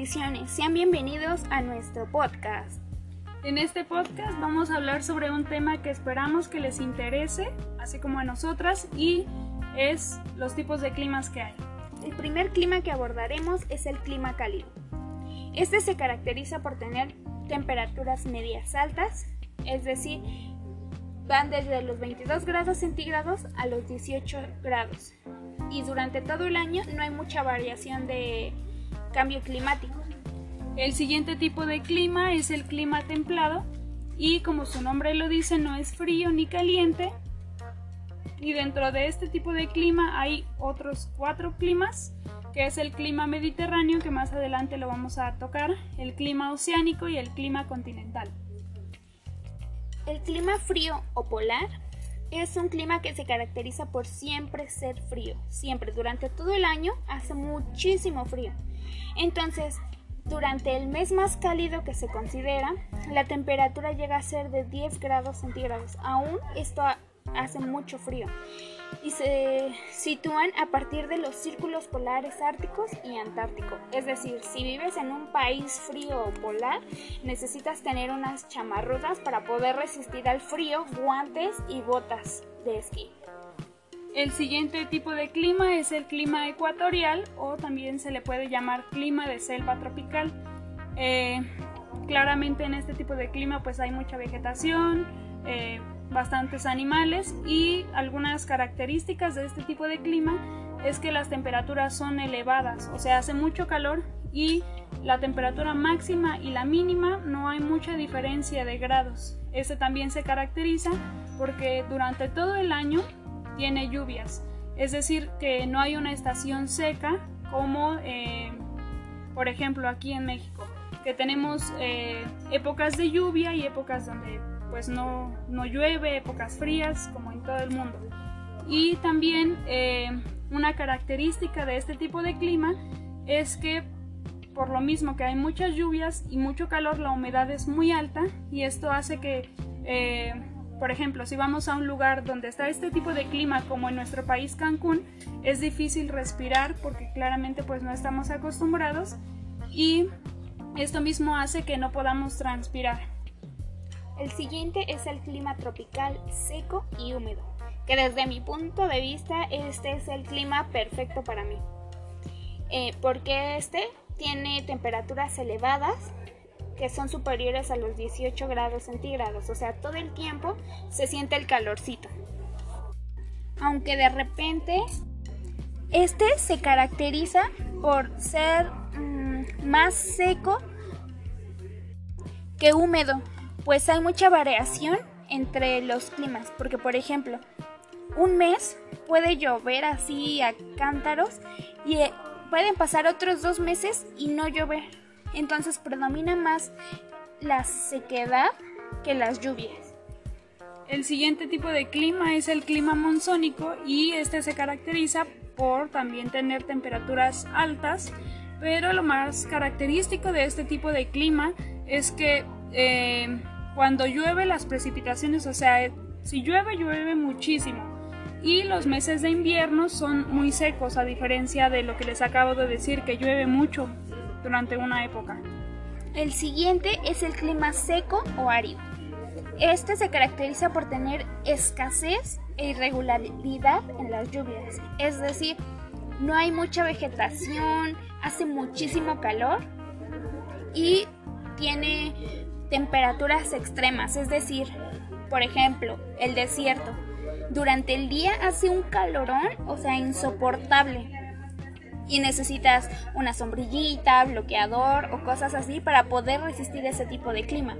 bendiciones. Sean bienvenidos a nuestro podcast. En este podcast vamos a hablar sobre un tema que esperamos que les interese, así como a nosotras, y es los tipos de climas que hay. El primer clima que abordaremos es el clima cálido. Este se caracteriza por tener temperaturas medias altas, es decir, van desde los 22 grados centígrados a los 18 grados. Y durante todo el año no hay mucha variación de cambio climático. El siguiente tipo de clima es el clima templado y como su nombre lo dice no es frío ni caliente. Y dentro de este tipo de clima hay otros cuatro climas, que es el clima mediterráneo, que más adelante lo vamos a tocar, el clima oceánico y el clima continental. El clima frío o polar es un clima que se caracteriza por siempre ser frío, siempre, durante todo el año hace muchísimo frío. Entonces, durante el mes más cálido que se considera, la temperatura llega a ser de 10 grados centígrados. Aún esto hace mucho frío y se sitúan a partir de los círculos polares árticos y antártico. Es decir, si vives en un país frío o polar, necesitas tener unas chamarrudas para poder resistir al frío, guantes y botas de esquí. El siguiente tipo de clima es el clima ecuatorial o también se le puede llamar clima de selva tropical. Eh, claramente en este tipo de clima pues hay mucha vegetación, eh, bastantes animales y algunas características de este tipo de clima es que las temperaturas son elevadas, o sea, hace mucho calor y la temperatura máxima y la mínima no hay mucha diferencia de grados. Este también se caracteriza porque durante todo el año tiene lluvias. Es decir, que no hay una estación seca como, eh, por ejemplo, aquí en México, que tenemos eh, épocas de lluvia y épocas donde pues no, no, llueve, épocas frías, como en todo el mundo. Y también eh, una característica de este tipo de clima es que por lo mismo que hay muchas lluvias y mucho calor, la humedad es muy alta y esto hace que por ejemplo, si vamos a un lugar donde está este tipo de clima como en nuestro país Cancún, es difícil respirar porque claramente pues no estamos acostumbrados y esto mismo hace que no podamos transpirar. El siguiente es el clima tropical seco y húmedo, que desde mi punto de vista este es el clima perfecto para mí, eh, porque este tiene temperaturas elevadas, que son superiores a los 18 grados centígrados, o sea, todo el tiempo se siente el calorcito. Aunque de repente este se caracteriza por ser mm, más seco que húmedo, pues hay mucha variación entre los climas, porque por ejemplo, un mes puede llover así a cántaros y eh, pueden pasar otros dos meses y no llover entonces predomina más la sequedad que las lluvias. El siguiente tipo de clima es el clima monzónico y este se caracteriza por también tener temperaturas altas, pero lo más característico de este tipo de clima es que eh, cuando llueve las precipitaciones, o sea, si llueve, llueve muchísimo. Y los meses de invierno son muy secos, a diferencia de lo que les acabo de decir, que llueve mucho durante una época. El siguiente es el clima seco o árido. Este se caracteriza por tener escasez e irregularidad en las lluvias, es decir, no hay mucha vegetación, hace muchísimo calor y tiene temperaturas extremas, es decir, por ejemplo, el desierto. Durante el día hace un calorón, o sea, insoportable y necesitas una sombrillita, bloqueador o cosas así para poder resistir ese tipo de clima.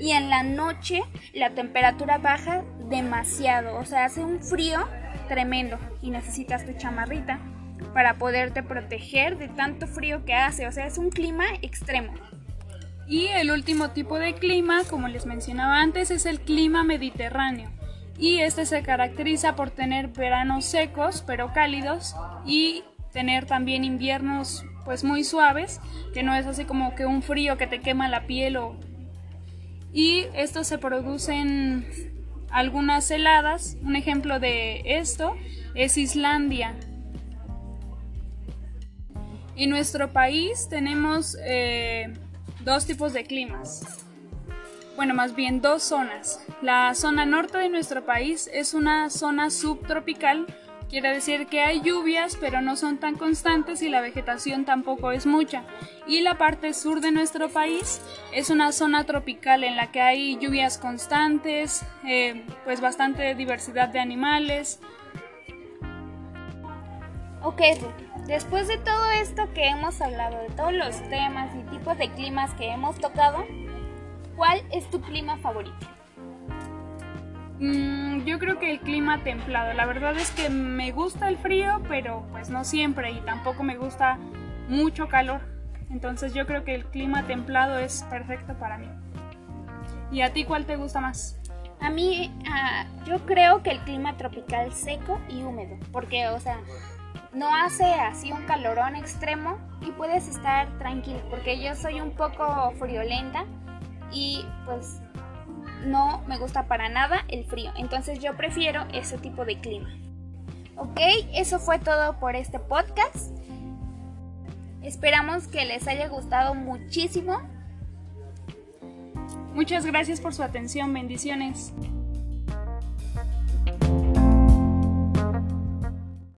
Y en la noche la temperatura baja demasiado, o sea, hace un frío tremendo y necesitas tu chamarrita para poderte proteger de tanto frío que hace, o sea, es un clima extremo. Y el último tipo de clima, como les mencionaba antes, es el clima mediterráneo. Y este se caracteriza por tener veranos secos pero cálidos y tener también inviernos pues muy suaves, que no es así como que un frío que te quema la piel o... Y esto se producen algunas heladas. Un ejemplo de esto es Islandia. En nuestro país tenemos eh, dos tipos de climas. Bueno, más bien dos zonas. La zona norte de nuestro país es una zona subtropical Quiere decir que hay lluvias, pero no son tan constantes y la vegetación tampoco es mucha. Y la parte sur de nuestro país es una zona tropical en la que hay lluvias constantes, eh, pues bastante diversidad de animales. Ok, después de todo esto que hemos hablado, de todos los temas y tipos de climas que hemos tocado, ¿cuál es tu clima favorito? Mm, yo creo que el clima templado. La verdad es que me gusta el frío, pero pues no siempre y tampoco me gusta mucho calor. Entonces yo creo que el clima templado es perfecto para mí. ¿Y a ti cuál te gusta más? A mí, ah, yo creo que el clima tropical seco y húmedo, porque, o sea, no hace así un calorón extremo y puedes estar tranquilo, porque yo soy un poco friolenta y pues no me gusta para nada el frío, entonces yo prefiero ese tipo de clima. Ok, eso fue todo por este podcast. Esperamos que les haya gustado muchísimo. Muchas gracias por su atención, bendiciones.